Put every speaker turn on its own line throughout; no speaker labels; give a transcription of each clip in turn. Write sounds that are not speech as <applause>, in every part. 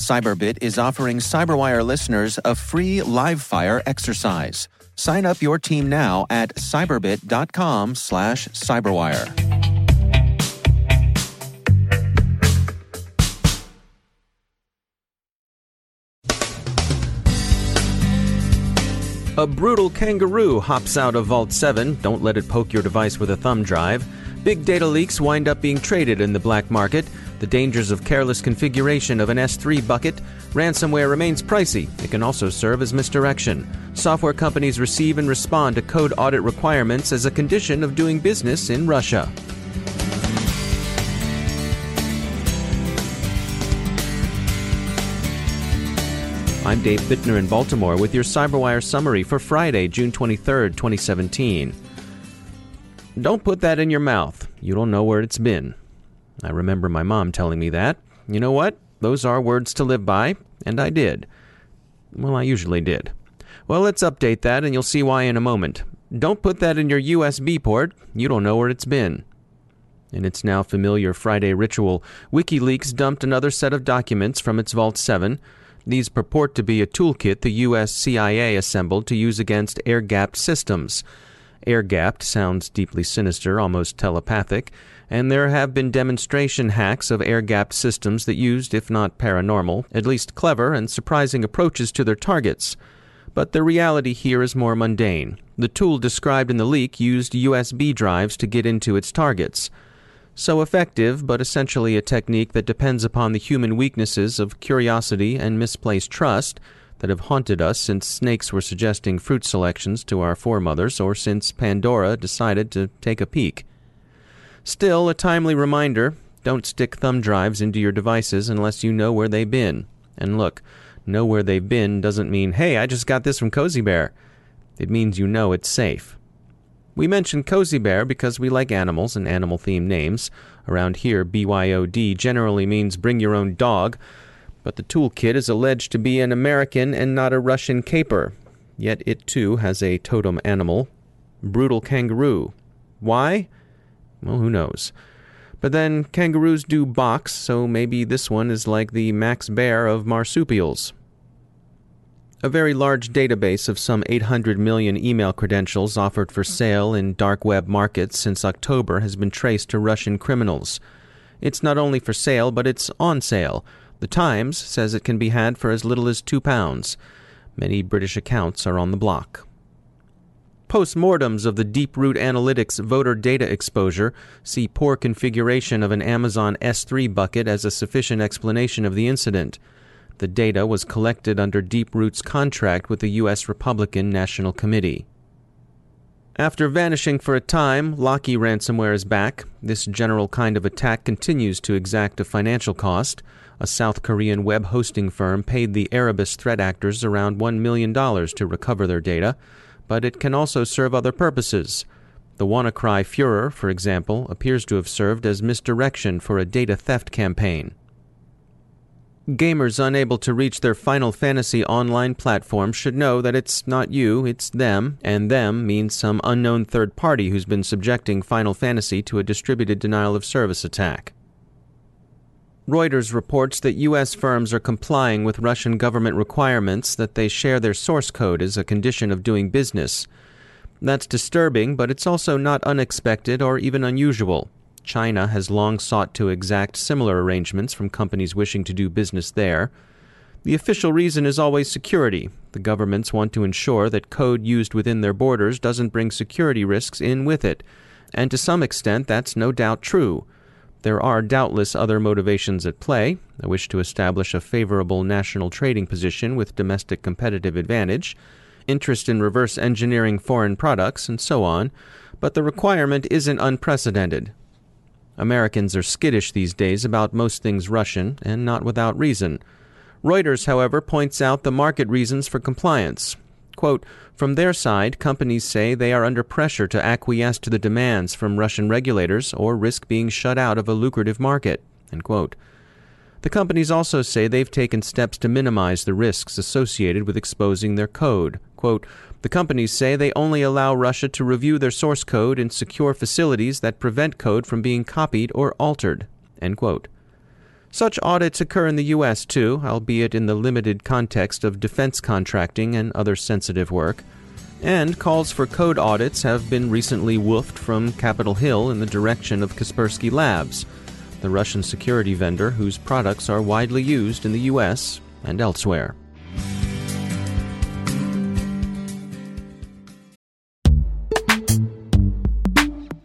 Cyberbit is offering Cyberwire listeners a free live fire exercise. Sign up your team now at cyberbit.com slash cyberwire.
A brutal kangaroo hops out of Vault 7. Don't let it poke your device with a thumb drive. Big data leaks wind up being traded in the black market. The dangers of careless configuration of an S3 bucket. Ransomware remains pricey. It can also serve as misdirection. Software companies receive and respond to code audit requirements as a condition of doing business in Russia. I'm Dave Bittner in Baltimore with your CyberWire summary for Friday, June 23, 2017. Don't put that in your mouth. You don't know where it's been. I remember my mom telling me that. You know what? Those are words to live by, and I did. Well, I usually did. Well, let's update that, and you'll see why in a moment. Don't put that in your USB port. You don't know where it's been. In its now familiar Friday ritual, WikiLeaks dumped another set of documents from its Vault 7 these purport to be a toolkit the U.S. CIA assembled to use against air gapped systems. Air gapped sounds deeply sinister, almost telepathic, and there have been demonstration hacks of air gapped systems that used, if not paranormal, at least clever and surprising approaches to their targets. But the reality here is more mundane. The tool described in the leak used USB drives to get into its targets so effective, but essentially a technique that depends upon the human weaknesses of curiosity and misplaced trust that have haunted us since snakes were suggesting fruit selections to our foremothers or since Pandora decided to take a peek. Still, a timely reminder don't stick thumb drives into your devices unless you know where they've been. And look, know where they've been doesn't mean, hey, I just got this from Cozy Bear. It means you know it's safe. We mention Cozy Bear because we like animals and animal themed names. Around here, BYOD generally means bring your own dog, but the toolkit is alleged to be an American and not a Russian caper. Yet it too has a totem animal brutal kangaroo. Why? Well, who knows. But then kangaroos do box, so maybe this one is like the Max Baer of marsupials. A very large database of some 800 million email credentials offered for sale in dark web markets since October has been traced to Russian criminals. It's not only for sale, but it's on sale. The Times says it can be had for as little as two pounds. Many British accounts are on the block. Postmortems of the Deep Root Analytics voter data exposure see poor configuration of an Amazon S3 bucket as a sufficient explanation of the incident. The data was collected under Deep Root's contract with the U.S. Republican National Committee. After vanishing for a time, Locky ransomware is back. This general kind of attack continues to exact a financial cost. A South Korean web hosting firm paid the Erebus threat actors around $1 million to recover their data, but it can also serve other purposes. The WannaCry Führer, for example, appears to have served as misdirection for a data theft campaign. Gamers unable to reach their Final Fantasy online platform should know that it's not you, it's them, and them means some unknown third party who's been subjecting Final Fantasy to a distributed denial of service attack. Reuters reports that U.S. firms are complying with Russian government requirements that they share their source code as a condition of doing business. That's disturbing, but it's also not unexpected or even unusual. China has long sought to exact similar arrangements from companies wishing to do business there. The official reason is always security. The governments want to ensure that code used within their borders doesn't bring security risks in with it. And to some extent, that's no doubt true. There are doubtless other motivations at play a wish to establish a favorable national trading position with domestic competitive advantage, interest in reverse engineering foreign products, and so on, but the requirement isn't unprecedented. Americans are skittish these days about most things Russian, and not without reason. Reuters, however, points out the market reasons for compliance. Quote, from their side, companies say they are under pressure to acquiesce to the demands from Russian regulators or risk being shut out of a lucrative market. The companies also say they've taken steps to minimize the risks associated with exposing their code. Quote, the companies say they only allow Russia to review their source code in secure facilities that prevent code from being copied or altered. End quote. Such audits occur in the U.S. too, albeit in the limited context of defense contracting and other sensitive work. And calls for code audits have been recently woofed from Capitol Hill in the direction of Kaspersky Labs, the Russian security vendor whose products are widely used in the U.S. and elsewhere.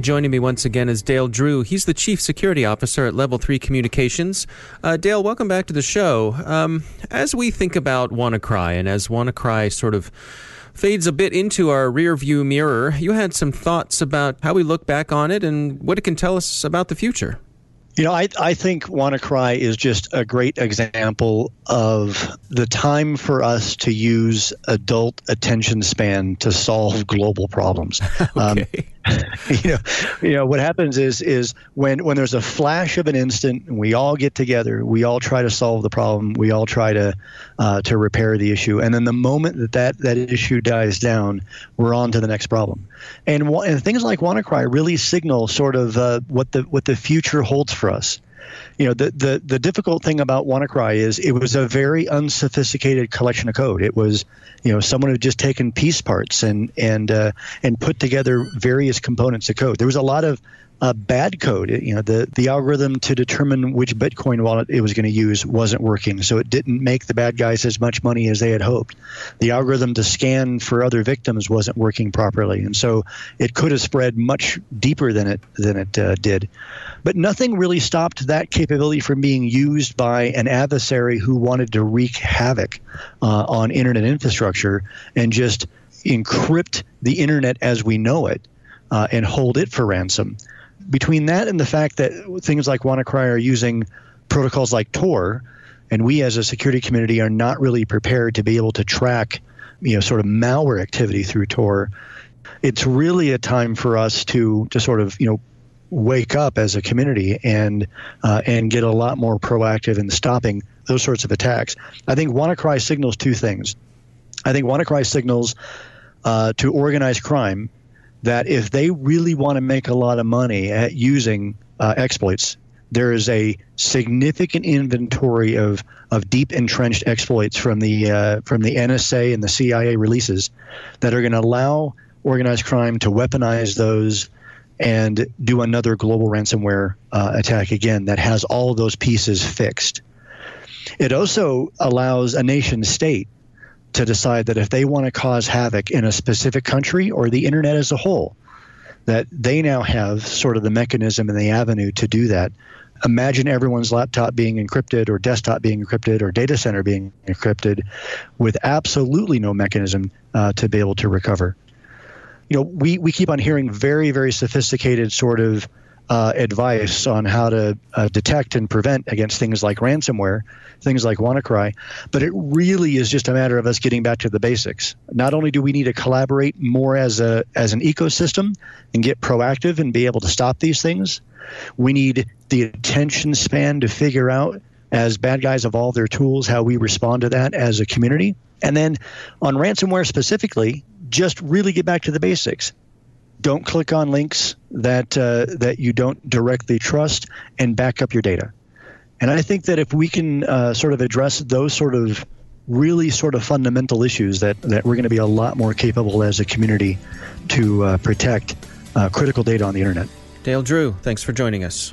Joining me once again is Dale Drew. He's the Chief Security Officer at Level 3 Communications. Uh, Dale, welcome back to the show. Um, as we think about WannaCry and as WannaCry sort of fades a bit into our rearview mirror, you had some thoughts about how we look back on it and what it can tell us about the future.
You know, I, I think WannaCry is just a great example of the time for us to use adult attention span to solve global problems. <laughs>
Um, okay.
Um, <laughs> you know, you know what happens is is when when there's a flash of an instant, we all get together, we all try to solve the problem, we all try to uh, to repair the issue, and then the moment that, that that issue dies down, we're on to the next problem. And, and things like WannaCry really signal sort of uh, what the what the future holds for us you know the, the the difficult thing about WannaCry is it was a very unsophisticated collection of code. It was you know someone had just taken piece parts and and uh, and put together various components of code. There was a lot of uh, bad code. You know, the the algorithm to determine which Bitcoin wallet it was going to use wasn't working, so it didn't make the bad guys as much money as they had hoped. The algorithm to scan for other victims wasn't working properly, and so it could have spread much deeper than it than it uh, did. But nothing really stopped that capability from being used by an adversary who wanted to wreak havoc uh, on internet infrastructure and just encrypt the internet as we know it uh, and hold it for ransom between that and the fact that things like WannaCry are using protocols like Tor, and we as a security community are not really prepared to be able to track you know sort of malware activity through Tor, it's really a time for us to to sort of you know wake up as a community and uh, and get a lot more proactive in stopping those sorts of attacks. I think WannaCry signals two things. I think WannaCry signals uh, to organized crime that if they really want to make a lot of money at using uh, exploits, there is a significant inventory of, of deep entrenched exploits from the uh, from the NSA and the CIA releases that are going to allow organized crime to weaponize those and do another global ransomware uh, attack again that has all those pieces fixed. It also allows a nation state to decide that if they want to cause havoc in a specific country or the internet as a whole, that they now have sort of the mechanism and the avenue to do that. Imagine everyone's laptop being encrypted or desktop being encrypted or data center being encrypted with absolutely no mechanism uh, to be able to recover. You know, we, we keep on hearing very, very sophisticated sort of uh, advice on how to uh, detect and prevent against things like ransomware, things like WannaCry. But it really is just a matter of us getting back to the basics. Not only do we need to collaborate more as a as an ecosystem and get proactive and be able to stop these things, we need the attention span to figure out as bad guys evolve their tools how we respond to that as a community. And then on ransomware specifically, just really get back to the basics don't click on links that uh, that you don't directly trust and back up your data. And i think that if we can uh, sort of address those sort of really sort of fundamental issues that that we're going to be a lot more capable as a community to uh, protect uh, critical data on the internet.
Dale drew thanks for joining us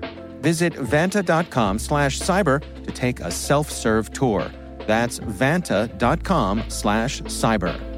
Visit vanta.com slash cyber to take a self-serve tour. That's vanta.com slash cyber.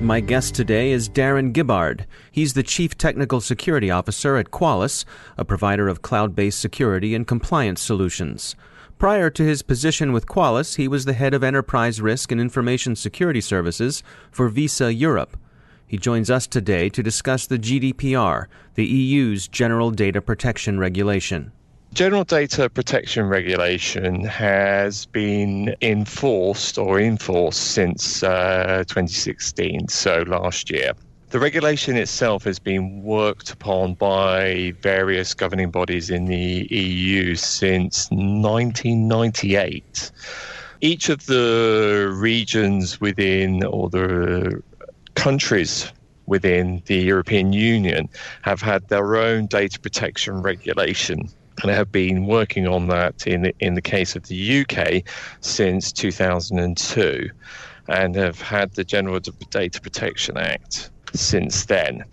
My guest today is Darren Gibbard. He's the Chief Technical Security Officer at Qualys, a provider of cloud based security and compliance solutions. Prior to his position with Qualys, he was the head of enterprise risk and information security services for Visa Europe. He joins us today to discuss the GDPR, the EU's General Data Protection Regulation.
General Data Protection Regulation has been enforced or enforced since uh, 2016, so last year. The regulation itself has been worked upon by various governing bodies in the EU since 1998. Each of the regions within, or the countries within the European Union, have had their own data protection regulation and have been working on that in in the case of the UK since 2002 and have had the General Data Protection Act since then.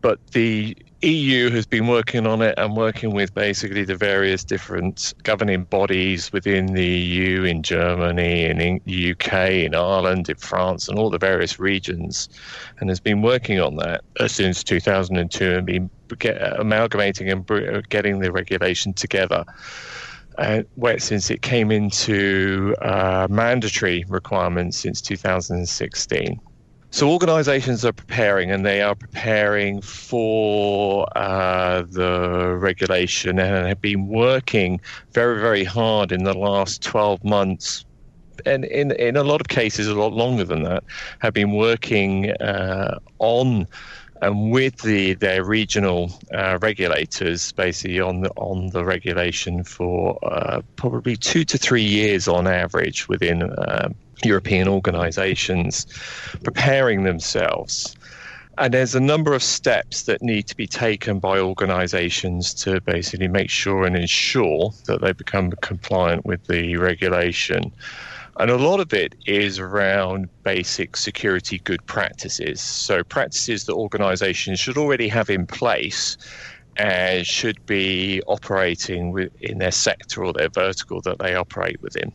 But the EU has been working on it and working with basically the various different governing bodies within the EU, in Germany, in UK, in Ireland, in France, and all the various regions, and has been working on that since 2002 and been get, amalgamating and getting the regulation together. Uh, since it came into uh, mandatory requirements since 2016. So organizations are preparing and they are preparing for uh, the regulation and have been working very, very hard in the last 12 months. And in, in a lot of cases, a lot longer than that, have been working uh, on and with the their regional uh, regulators, basically on the on the regulation for uh, probably two to three years on average within uh, European organizations preparing themselves. And there's a number of steps that need to be taken by organizations to basically make sure and ensure that they become compliant with the regulation. And a lot of it is around basic security good practices. So, practices that organizations should already have in place and should be operating in their sector or their vertical that they operate within.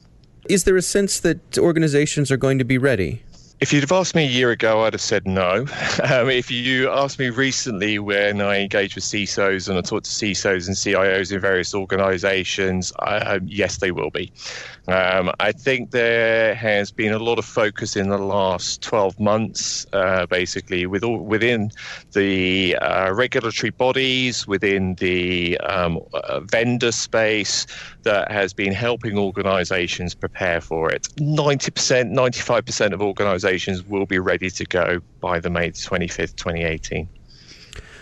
Is there a sense that organizations are going to be ready?
If you'd have asked me a year ago, I'd have said no. <laughs> Um, if you asked me recently when I engage with CISOs and I talk to CISOs and CIOs in various organizations, I, yes, they will be. Um, I think there has been a lot of focus in the last 12 months, uh, basically, with all, within the uh, regulatory bodies, within the um, uh, vendor space, that has been helping organizations prepare for it. 90%, 95% of organizations will be ready to go by the May 25th, 2018.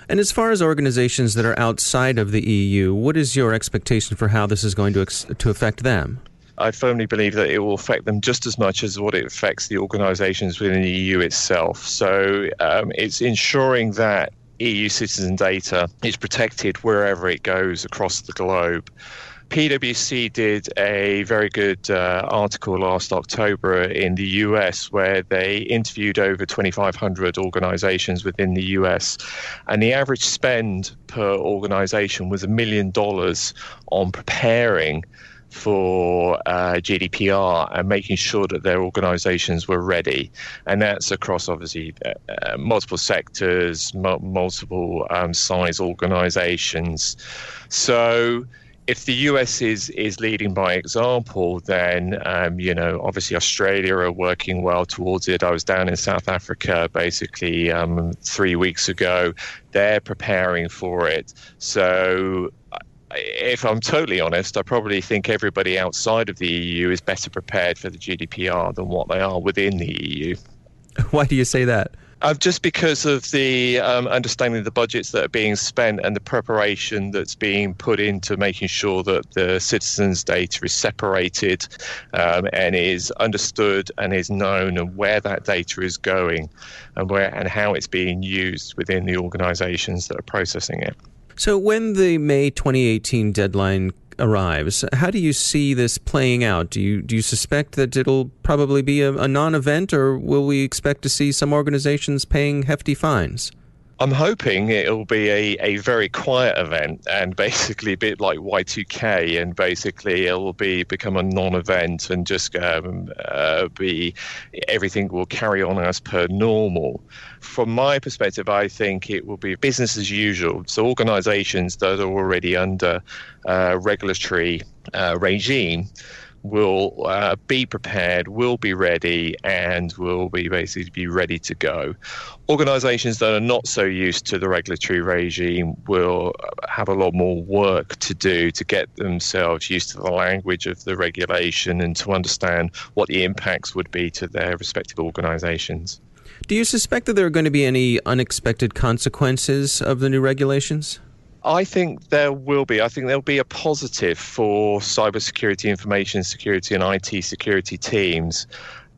And as far as organizations that are outside of the EU, what is your expectation for how this is going to, ex- to affect them?
I firmly believe that it will affect them just as much as what it affects the organisations within the EU itself. So um, it's ensuring that EU citizen data is protected wherever it goes across the globe. PwC did a very good uh, article last October in the US where they interviewed over 2,500 organizations within the US, and the average spend per organization was a million dollars on preparing for uh, GDPR and making sure that their organizations were ready. And that's across obviously uh, uh, multiple sectors, m- multiple um, size organizations. So if the US is is leading by example, then um, you know obviously Australia are working well towards it. I was down in South Africa basically um, three weeks ago. They're preparing for it. So if I'm totally honest, I probably think everybody outside of the EU is better prepared for the GDPR than what they are within the EU. <laughs>
Why do you say that?
Uh, just because of the um, understanding of the budgets that are being spent and the preparation that's being put into making sure that the citizens' data is separated um, and is understood and is known and where that data is going and where and how it's being used within the organisations that are processing it.
So, when the May 2018 deadline arrives, how do you see this playing out? Do you do you suspect that it'll probably be a, a non-event, or will we expect to see some organizations paying hefty fines?
I'm hoping it'll be a, a very quiet event and basically a bit like Y2K, and basically it'll be become a non-event and just um, uh, be everything will carry on as per normal. From my perspective, I think it will be business as usual. So organisations that are already under uh, regulatory uh, regime will uh, be prepared, will be ready, and will be basically be ready to go. Organizations that are not so used to the regulatory regime will have a lot more work to do to get themselves used to the language of the regulation and to understand what the impacts would be to their respective organizations.
Do you suspect that there are going to be any unexpected consequences of the new regulations?
I think there will be. I think there'll be a positive for cybersecurity, information security, and IT security teams.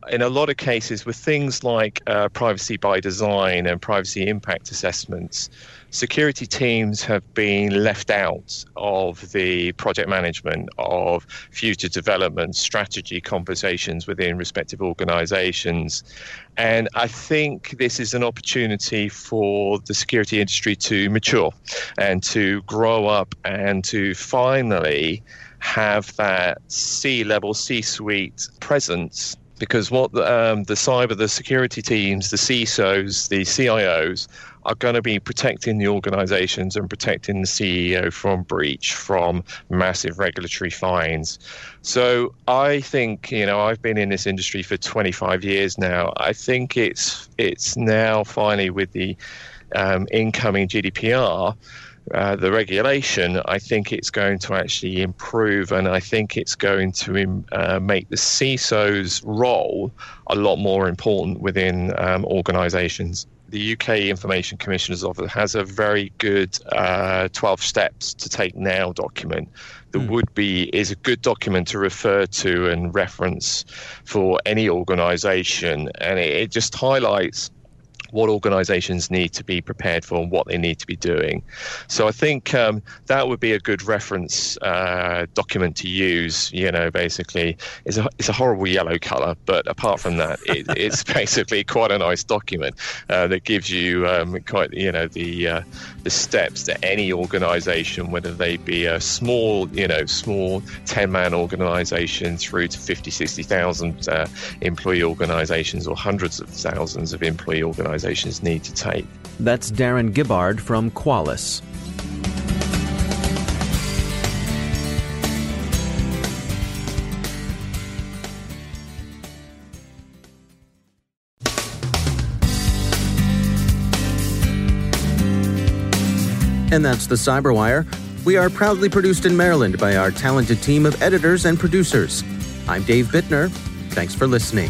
In a lot of cases, with things like uh, privacy by design and privacy impact assessments, security teams have been left out of the project management of future development strategy conversations within respective organizations. And I think this is an opportunity for the security industry to mature and to grow up and to finally have that C level, C suite presence because what the, um, the cyber, the security teams, the CISOs, the CIOs are going to be protecting the organizations and protecting the CEO from breach, from massive regulatory fines. So I think, you know, I've been in this industry for 25 years now. I think it's it's now finally with the um, incoming GDPR. Uh, the regulation, I think it's going to actually improve, and I think it's going to uh, make the CISO's role a lot more important within um, organizations the UK Information Commissioner's Office has a very good uh, 12 steps to take now document that mm. would be is a good document to refer to and reference for any organisation, and it, it just highlights what organizations need to be prepared for and what they need to be doing. So I think um, that would be a good reference uh, document to use. You know, basically, it's a, it's a horrible yellow color, but apart from that, <laughs> it, it's basically quite a nice document uh, that gives you um, quite, you know, the, uh, the steps that any organization, whether they be a small, you know, small 10 man organization through to 50, 60,000 uh, employee organizations or hundreds of thousands of employee organizations organizations need to take.
That's Darren Gibbard from Qualys. And that's the Cyberwire. We are proudly produced in Maryland by our talented team of editors and producers. I'm Dave Bittner. Thanks for listening.